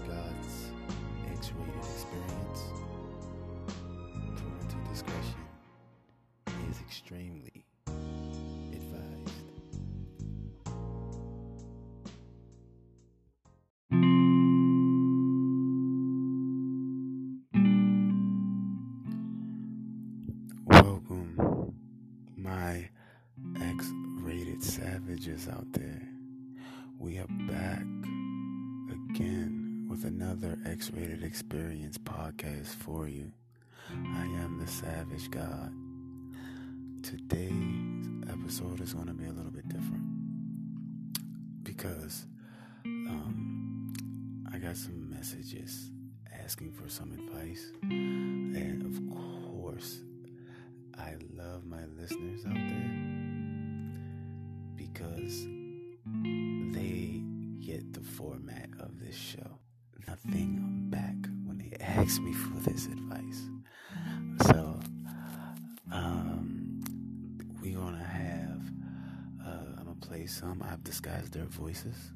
Gods X rated experience. Parental discretion is extremely advised. Welcome, my X rated savages out there. With another X rated experience podcast for you. I am the Savage God. Today's episode is going to be a little bit different because um, I got some messages asking for some advice, and of course, I love my listeners out there because they get the format of this show. Nothing back when they ask me for this advice. So, um, we're gonna have, uh, I'm gonna play some. I've disguised their voices.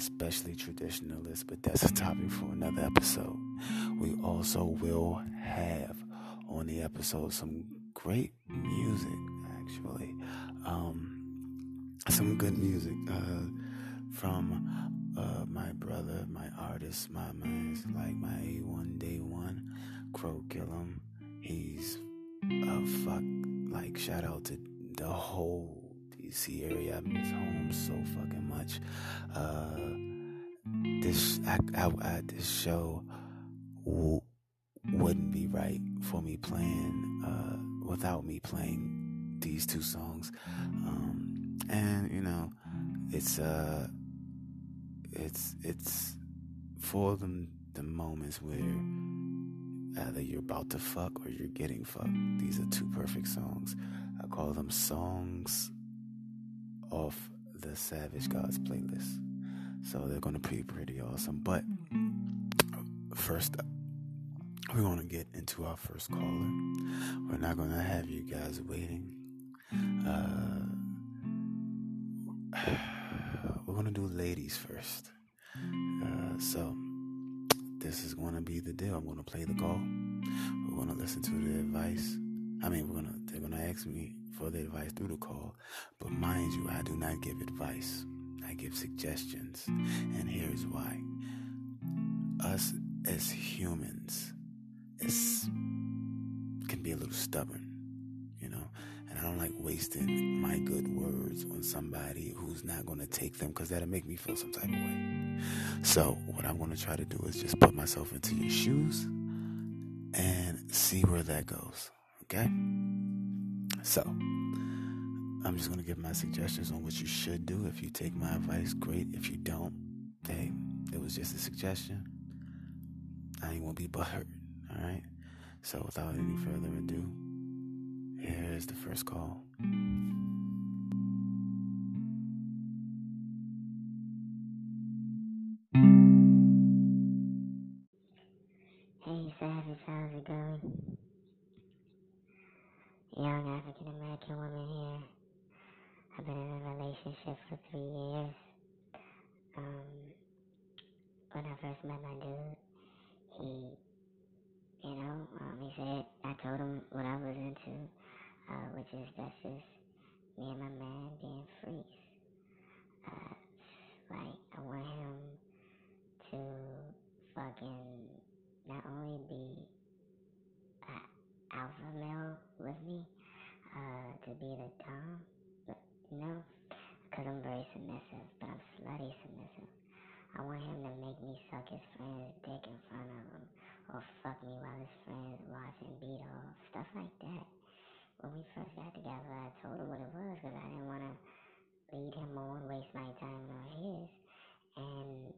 Especially traditionalists, but that's a topic for another episode. We also will have on the episode some great music, actually. Um, some good music uh, from uh, my brother, my artist, my man's like my A1 Day One, Crow. He's a fuck, like, shout out to the whole Area. I miss home so fucking much. Uh, this, I, I, I, this show w- wouldn't be right for me playing uh, without me playing these two songs. Um, and you know, it's uh, it's it's for them the moments where either you're about to fuck or you're getting fucked. These are two perfect songs. I call them songs off the Savage Gods playlist. So they're gonna be pretty awesome. But first we're going to get into our first caller. We're not going to have you guys waiting. Uh, we're going to do ladies first. Uh, so, this is going to be the deal. I'm going to play the call. We're going to listen to the advice. I mean, we're gonna they're gonna ask me for the advice through the call, but mind you, I do not give advice. I give suggestions, and here's why. Us as humans, can be a little stubborn, you know. And I don't like wasting my good words on somebody who's not going to take them because that'll make me feel some type of way. So what I'm going to try to do is just put myself into your shoes and see where that goes. Okay. So I'm just going to give my suggestions on what you should do. If you take my advice, great. If you don't, hey, it was just a suggestion. I ain't gonna be butthurt. All right. So without any further ado, here's the first call. Hey Savage, how's it going? Young African American woman here. I've been in a relationship for three years. Um, when I first met my dude, he, you know, um, he said I told him what I was into, uh, which is that's just me and my man being freaks. Uh, like I want him to fucking not only be an alpha male with me, uh, to be the dom, but you know, because I'm very submissive, but I'm slutty submissive. I want him to make me suck his friend's dick in front of him, or fuck me while his friends watch and beat off, stuff like that. When we first got together, I told her what it was because I didn't want to lead him on, waste my time nor his. And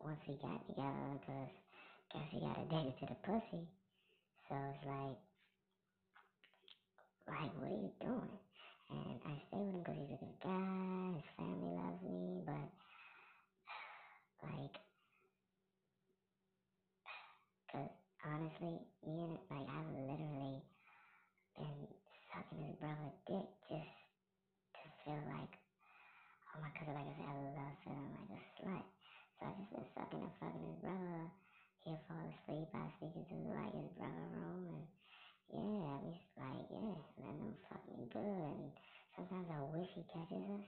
once we got together, because guess he got addicted to the pussy. So it's like, like, what are you doing? And I stay with him because he's a good guy. His family loves me, but like, cause honestly, me and like I've literally been sucking his brother dick just to feel like, oh my, cause like I said, I love feeling like a slut. So I just been sucking and fucking his brother. He'll fall asleep. I sneak into like his brother room and yeah, we like yeah, letting him fuck me good. And sometimes I wish he catches us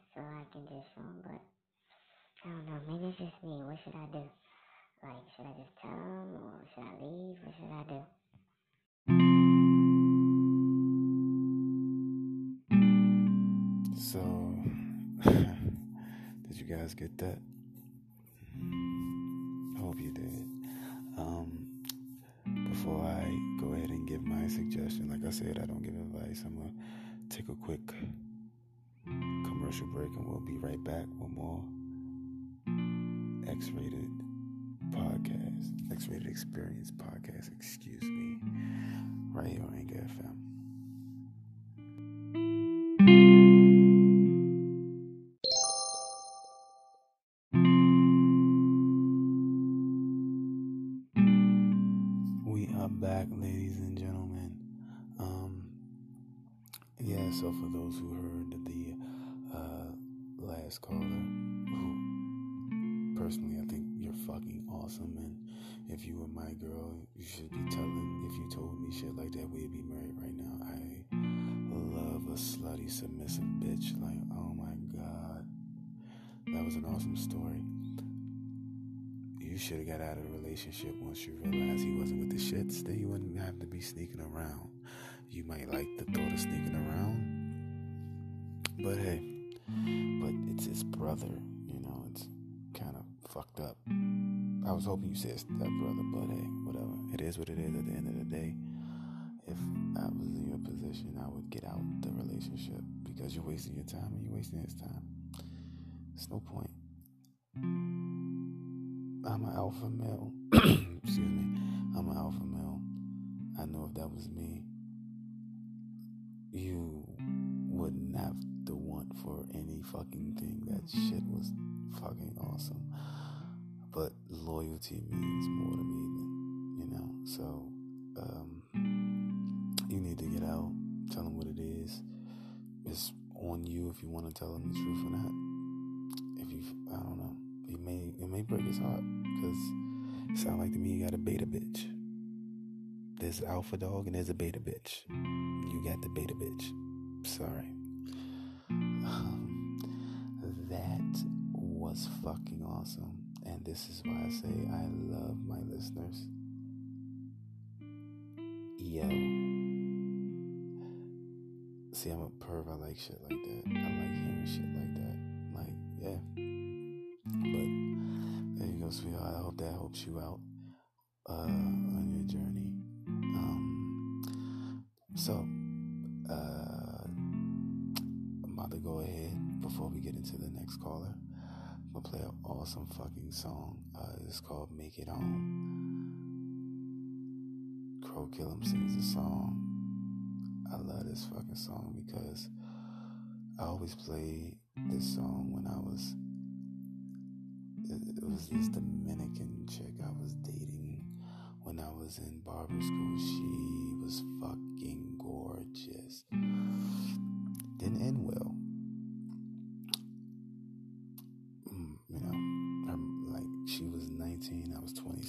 but I don't know. Maybe it's just me. What should I do? Like, should I just tell him or should I leave? What should I do? So, did you guys get that? I hope you did. Um, before I go ahead and give my suggestion, like I said, I don't give advice. I'm gonna take a quick commercial break, and we'll be right back with more X-rated podcast, X-rated experience podcast. Excuse me, right here on Anchor FM. Girl, you should be telling. If you told me shit like that, we'd be married right now. I love a slutty, submissive bitch. Like, oh my god, that was an awesome story you should have got out of the relationship once you realized he wasn't with the shits. Then you wouldn't have to be sneaking around. You might like the thought of sneaking around, but hey, but it's his brother. You know, it's kind of fucked up. I was hoping you said step brother, but hey, whatever. It is what it is. At the end of the day, if I was in your position, I would get out the relationship because you're wasting your time and you're wasting his time. It's no point. I'm an alpha male. Excuse me. I'm an alpha male. I know if that was me, you wouldn't have the want for any fucking thing. That shit was fucking awesome. But loyalty means more to me than, you know. So, um, you need to get out, tell him what it is. It's on you if you want to tell him the truth or not. If you, I don't know it may it may break his heart because it sound like to me you got a beta bitch. There's an alpha dog and there's a beta bitch. You got the beta bitch. Sorry. Um, that was fucking awesome, and this is why I say I love my listeners. Yo. See, I'm a perv. I like shit like that. I like hearing shit like that. Like, yeah. But there you go, sweetheart. I hope that helps you out uh, on your journey. Um, so, uh, I'm about to go ahead before we get into the next caller. I'm gonna play an awesome fucking song. Uh, it's called "Make It Home." Crow Killam sings the song. I love this fucking song because I always played this song when I was it was this Dominican chick I was dating when I was in barber school. She was fucking gorgeous.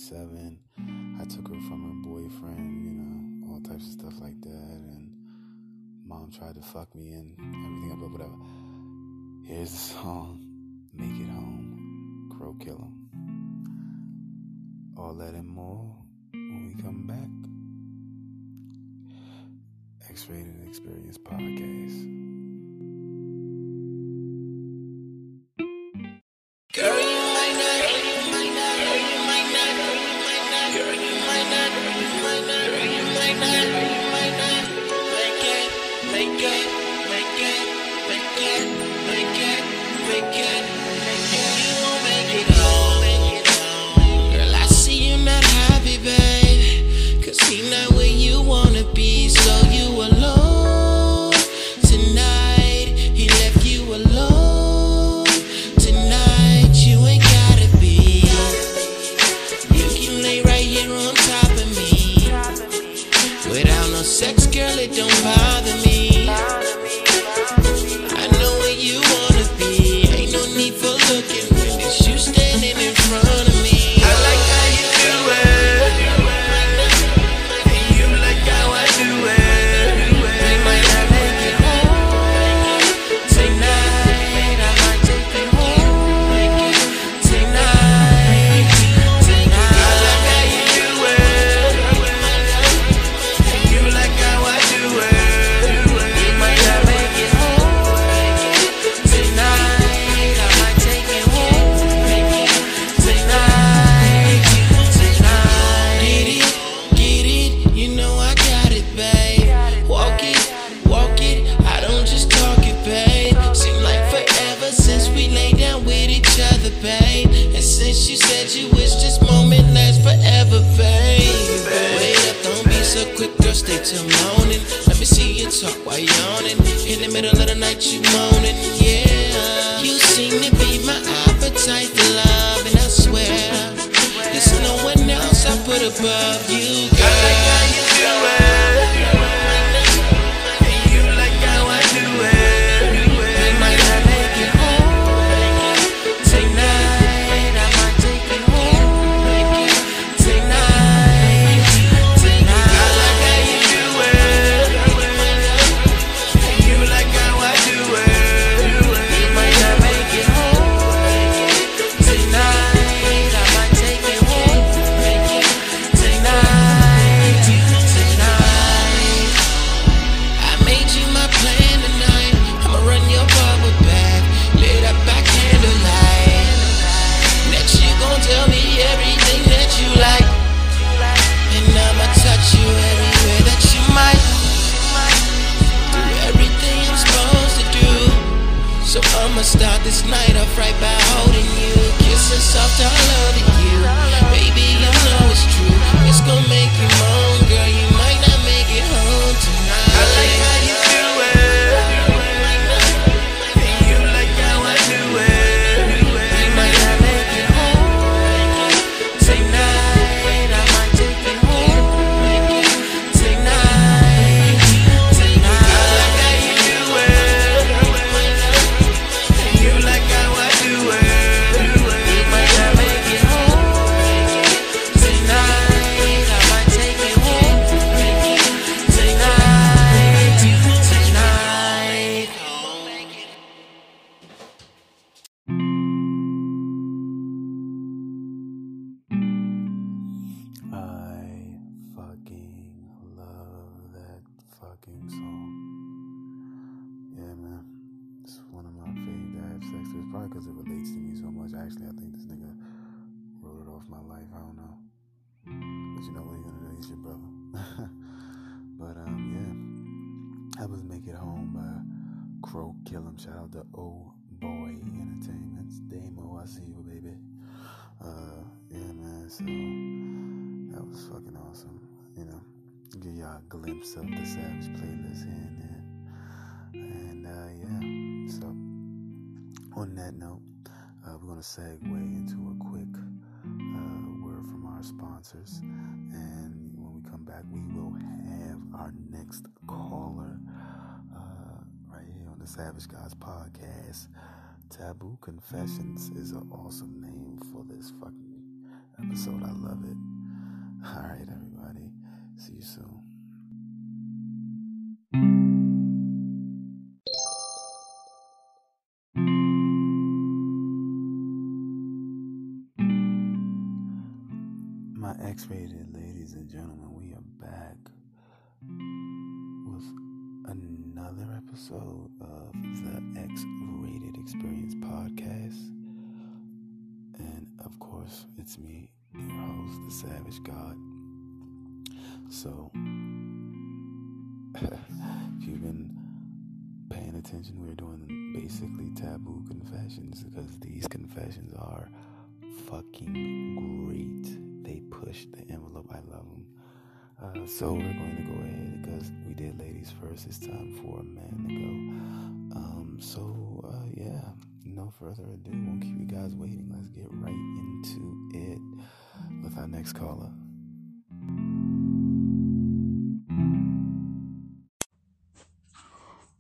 27. I took her from her boyfriend, you know, all types of stuff like that. And mom tried to fuck me and everything, up, but whatever. Here's the song, Make It Home, Crow Kill 'em. All that and more when we come back. X Rated Experience Podcast. So. That was fucking awesome. You know, give y'all a glimpse of the Savage playlist here and there. And uh, yeah, so on that note, uh, we're gonna segue into a quick uh, word from our sponsors, and when we come back, we will have our next caller uh, right here on the Savage Gods podcast. Taboo Confessions is an awesome name for this fucking episode. I love it. All right, everybody. See you soon. My X rated ladies and gentlemen, we are back with another episode of the X rated experience podcast. Of course, it's me, your host, the Savage God. So, if you've been paying attention, we're doing basically taboo confessions because these confessions are fucking great. They push the envelope. I love them. Uh, so we're going to go ahead because we did ladies first. It's time for a man to go. Um, so uh, yeah, no further ado. Won't keep you guys waiting. Let's get right into it with our next caller.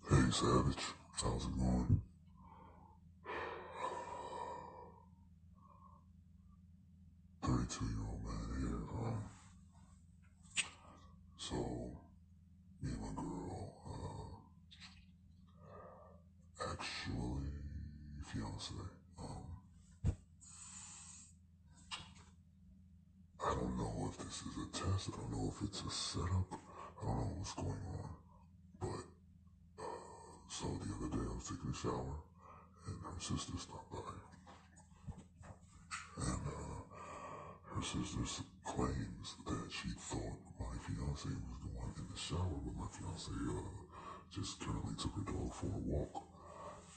Hey Savage, how's it going? Thirty-two year old man here. Um, so me and my girl, uh, actually fiance. Um, I don't know if this is a test. I don't if it's a setup. I don't know what's going on, but. Uh, so the other day I was taking a shower and her sister stopped by. And uh, her sister claims that she thought my fiance was the one in the shower, but my fiance uh, just currently took her dog for a walk.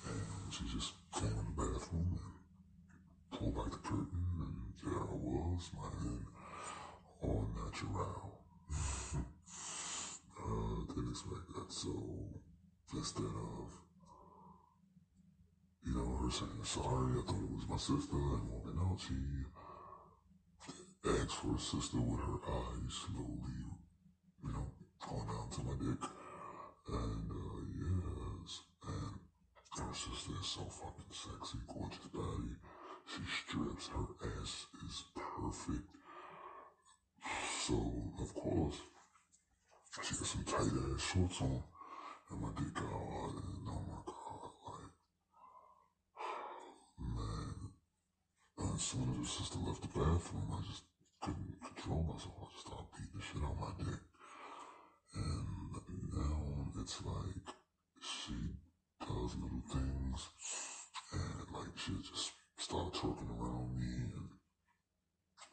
And she just came in the bathroom and pulled back the curtain and uh, smiling all natural. Didn't expect that. So instead of, you know, her saying sorry, I thought it was my sister and walking out, she asked for a sister with her eyes slowly, you know, going down to my dick. And, uh, yes, and her sister is so fucking sexy, gorgeous body. She strips, her ass is perfect. So, of course, she has some tight ass shorts on, and my dick got hard, and oh my god, like, man. As soon as her sister left the bathroom, I just couldn't control myself. I just started beating the shit out my dick. And now it's like she does little things, and like she just start twerking around me and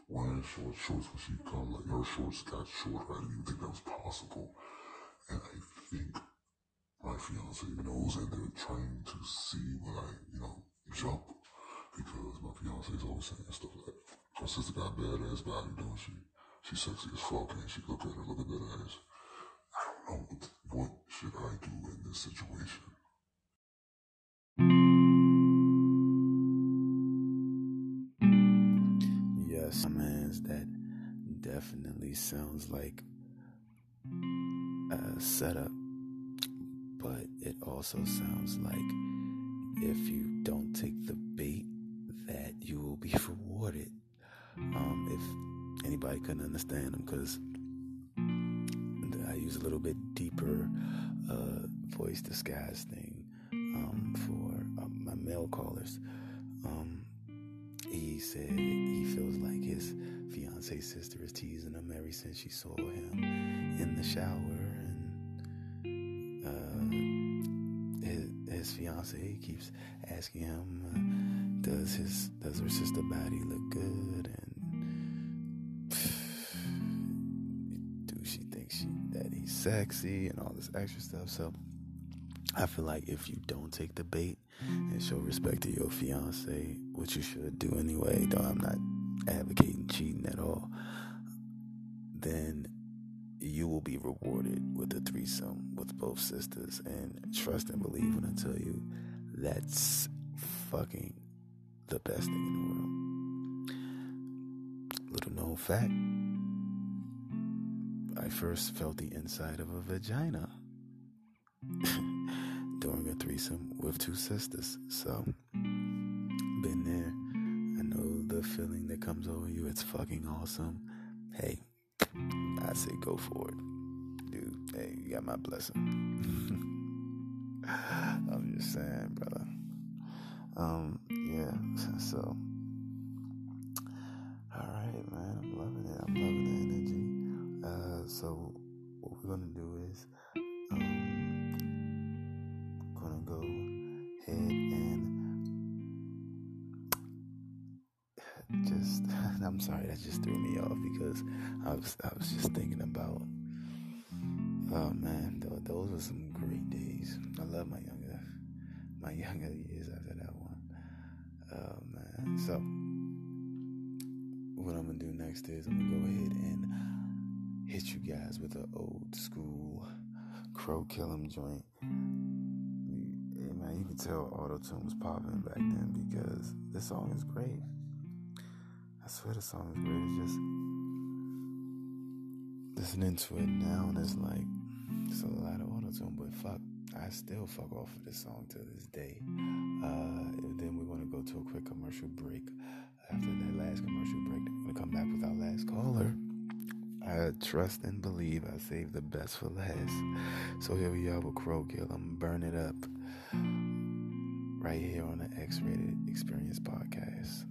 wearing short shorts when she come. Like her shorts got shorter. I didn't even think that was possible. And I think my fiance knows and they're trying to see will I, you know, jump because my fiance is always saying stuff like, my sister got badass body, don't she? She's sexy as fuck and she look at her, look at that ass. I don't know what, what should I do in this situation. Sounds like a setup, but it also sounds like if you don't take the bait, that you will be rewarded. Um, if anybody couldn't understand them, because I use a little bit deeper uh, voice disguise thing um, for um, my male callers. Um, he said he feels like his fiance sister is teasing him ever since she saw him in the shower, and uh, his, his fiance keeps asking him, uh, "Does his does her sister body look good?" and do she think she that he's sexy and all this extra stuff? So. I feel like if you don't take the bait and show respect to your fiance, which you should do anyway, though I'm not advocating cheating at all, then you will be rewarded with a threesome with both sisters. And trust and believe when I tell you, that's fucking the best thing in the world. Little known fact I first felt the inside of a vagina during a threesome with two sisters. So, been there. The feeling that comes over you. It's fucking awesome. Hey, I say go for it. Dude, hey, you got my blessing. I'm just saying, brother. Um, yeah, so. Alright, man, I'm loving it. I'm loving the energy. Uh, so, I'm sorry that just threw me off because I was I was just thinking about oh man th- those were some great days. I love my younger my younger years after that one. Oh man. So what I'm gonna do next is I'm gonna go ahead and hit you guys with an old school crow kill 'em joint man, you can tell auto was popping back then because this song is great. I swear the song is great. It's just listening to it now, and it's like it's a lot of auto tune, but fuck, I still fuck off of this song to this day. Uh, then we're gonna go to a quick commercial break. After that last commercial break, we're gonna come back with our last caller. I trust and believe I saved the best for last. So here we are with Crow Kill. I'm burn it up right here on the X Rated Experience Podcast.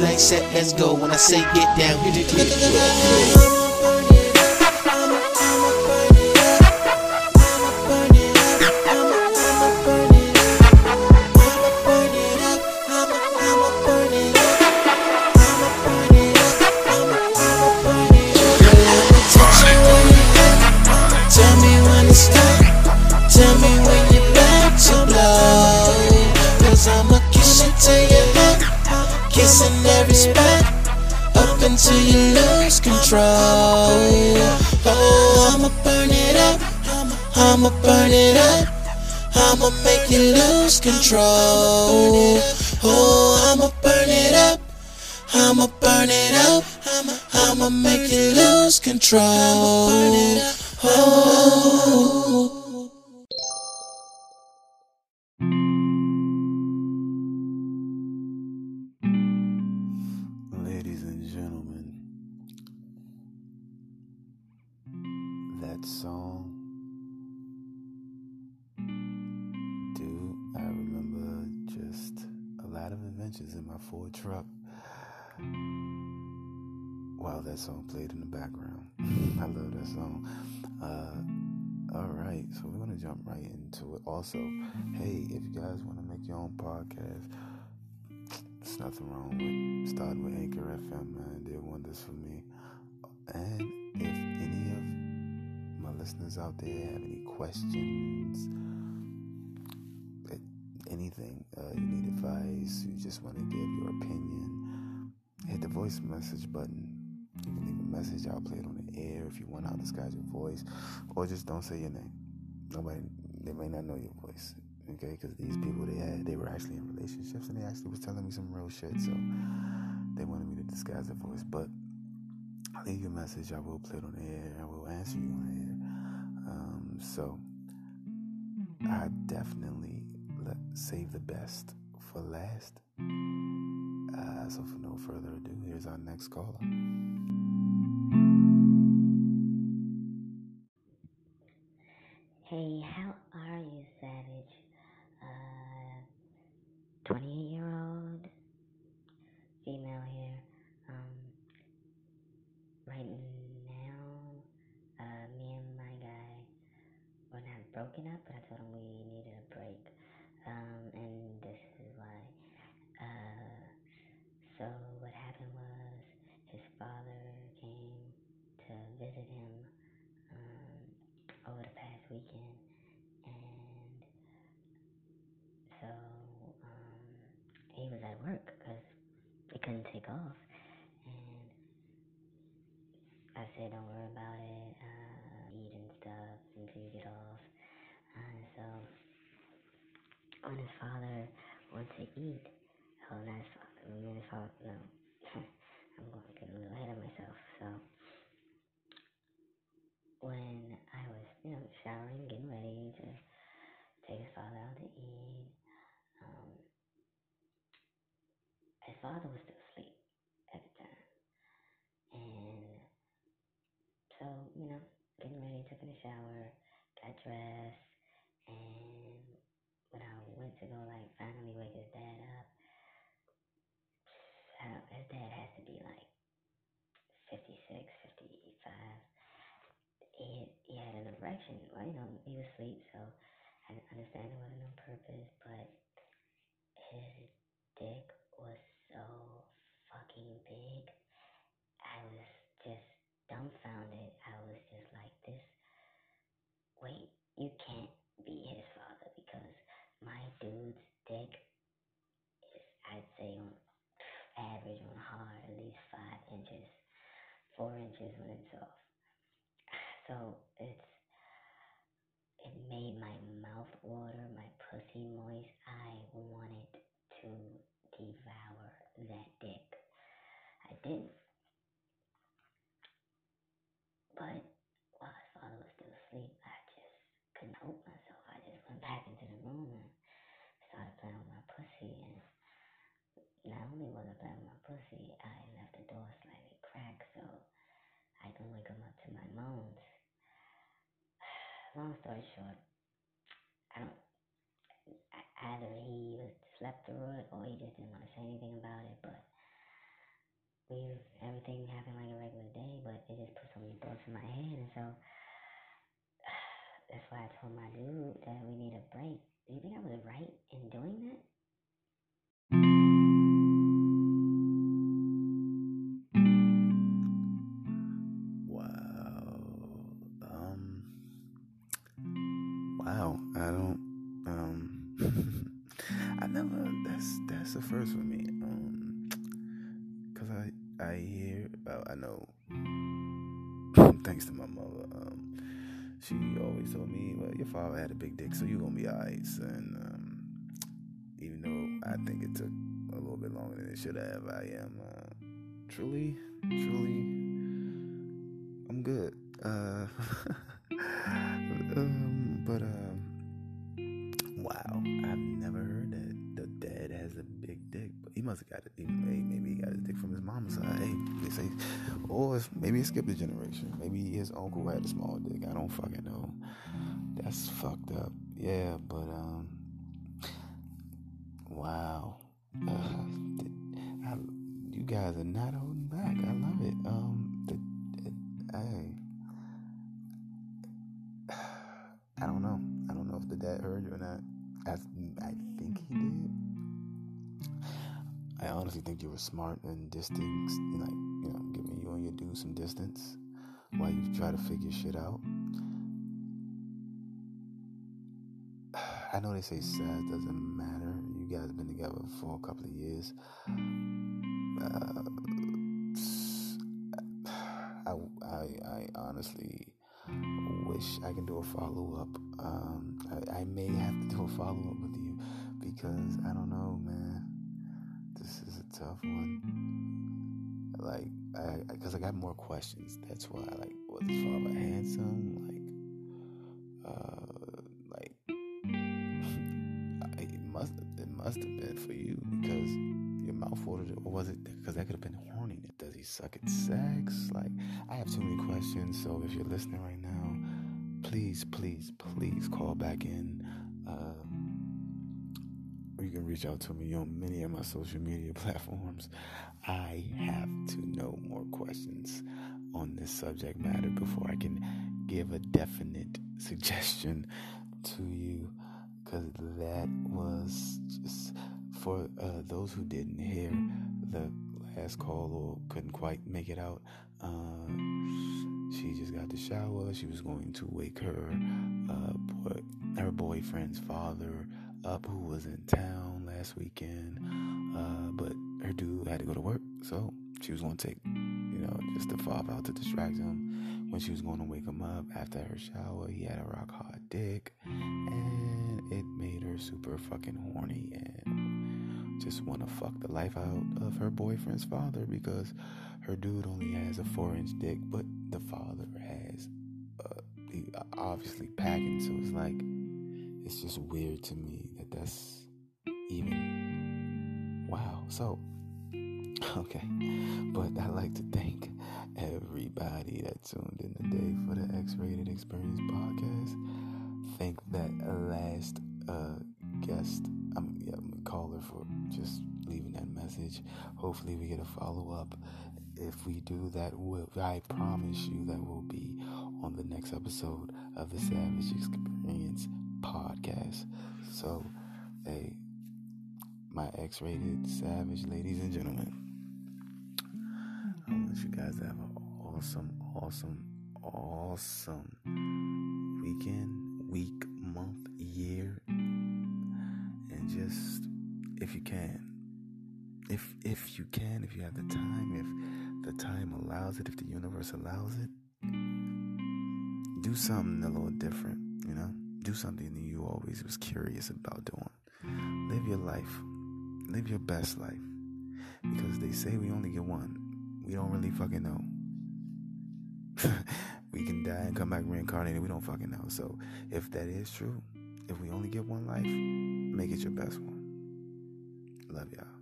like set, let's go. When I say get down, you just get in my Ford truck while that song played in the background. I love that song. Uh, all right, so we're gonna jump right into it. Also, hey, if you guys want to make your own podcast, there's nothing wrong with starting with Anchor FM, man. want wonders for me. And if any of my listeners out there have any questions anything, uh, you need advice, you just want to give your opinion, hit the voice message button. You can leave a message, I'll play it on the air. If you want, I'll disguise your voice, or just don't say your name. Nobody, they may not know your voice, okay? Because these people they had, they were actually in relationships and they actually was telling me some real shit, so they wanted me to disguise their voice. But I'll leave your message, I will play it on the air, I will answer you on the air. Um, so I definitely save the best for last. Uh, so for no further ado, here's our next caller. "Don't worry about it, uh, eat and stuff until you get off." Uh, so when his father went to eat, oh, not his father, mean his father, no, I'm going to get a little ahead of myself. So when I was, you know, showering, getting ready to take his father out to eat, um, his father was still asleep at the time. And so, you know, getting ready, took in a shower, got dressed, and when I went to go, like, finally wake his dad up, his dad has to be like 56, 55 he he had an erection. Well, you know, he was asleep, so I understand it wasn't on purpose, but his dick was so fucking big. I was just dumbfounded. I was just like, this. Wait, you can't be his father because my dude's dick is, I'd say, on average on hard at least five inches, four inches when it's soft. So it's it made my mouth water, my pussy moist. I wanted to devour that dick. I didn't. But while his father was still asleep, I just couldn't help myself. I just went back into the room and started playing with my pussy. And not only was I playing with my pussy, I left the door slightly cracked so I can wake him up to my moans long story short, I don't. Either he slept through it, or he just didn't want to say anything about it. But we everything happened like a regular day, but it just put so many thoughts in my head, and so that's why I told my dude that we need a break. Do you think I was right in doing that? I hear. I know. thanks to my mother. Um. She always told me, well, your father had a big dick, so you're gonna be alright. And um, even though I think it took a little bit longer than it should have, I am uh, truly, truly I'm good. Uh, um, but um, wow, I've never heard that the dad has a big dick. But he must have got it. He, from his mama's side. Hey, they say, or it's, maybe it skipped a generation. Maybe his uncle had a small dick. I don't fucking know. That's fucked up. Yeah, but um, wow. Uh, you guys are not holding back. I love it. Um, honestly think you were smart and distance, like, you know, giving you and your dude some distance while you try to figure shit out. I know they say size doesn't matter. You guys have been together for a couple of years. Uh, honestly wish I can do a follow up. Um, I, I, may have to do a follow up with you because I don't know, man. Tough one. Like, I because I, I, got more questions. That's why. Like, was his father handsome? Like, uh, like it must it must have been for you because your mouth watered, or was it because that could have been horniness? Does he suck at sex? Like, I have too many questions. So if you're listening right now please, please, please call back in. Uh, you can reach out to me on many of my social media platforms. I have to know more questions on this subject matter before I can give a definite suggestion to you. Because that was just for uh, those who didn't hear the last call or couldn't quite make it out. Uh, she just got the shower. She was going to wake her uh, boy, her boyfriend's father up, who was in town last weekend. Uh, but her dude had to go to work, so she was going to take, you know, just the father out to distract him. When she was going to wake him up after her shower, he had a rock hard dick, and it made her super fucking horny and just want to fuck the life out of her boyfriend's father because her dude only has a four inch dick, but the father has uh, he obviously packing. So it's like it's just weird to me that's even wow. So okay, but I'd like to thank everybody that tuned in today for the X-rated experience podcast. Thank that last uh, guest. I'm yeah, I'm caller for just leaving that message. Hopefully, we get a follow up if we do that, we'll, I promise you that will be on the next episode of the Savage Experience podcast. So, hey, my X rated Savage ladies and gentlemen, I want you guys to have an awesome, awesome, awesome weekend, week, month, year, and just if you can, if if you can, if you have the time, if the time allows it, if the universe allows it, do something a little different, you know? Do something that you always was curious about doing. Live your life. Live your best life. Because they say we only get one. We don't really fucking know. we can die and come back reincarnated. We don't fucking know. So if that is true, if we only get one life, make it your best one. Love y'all.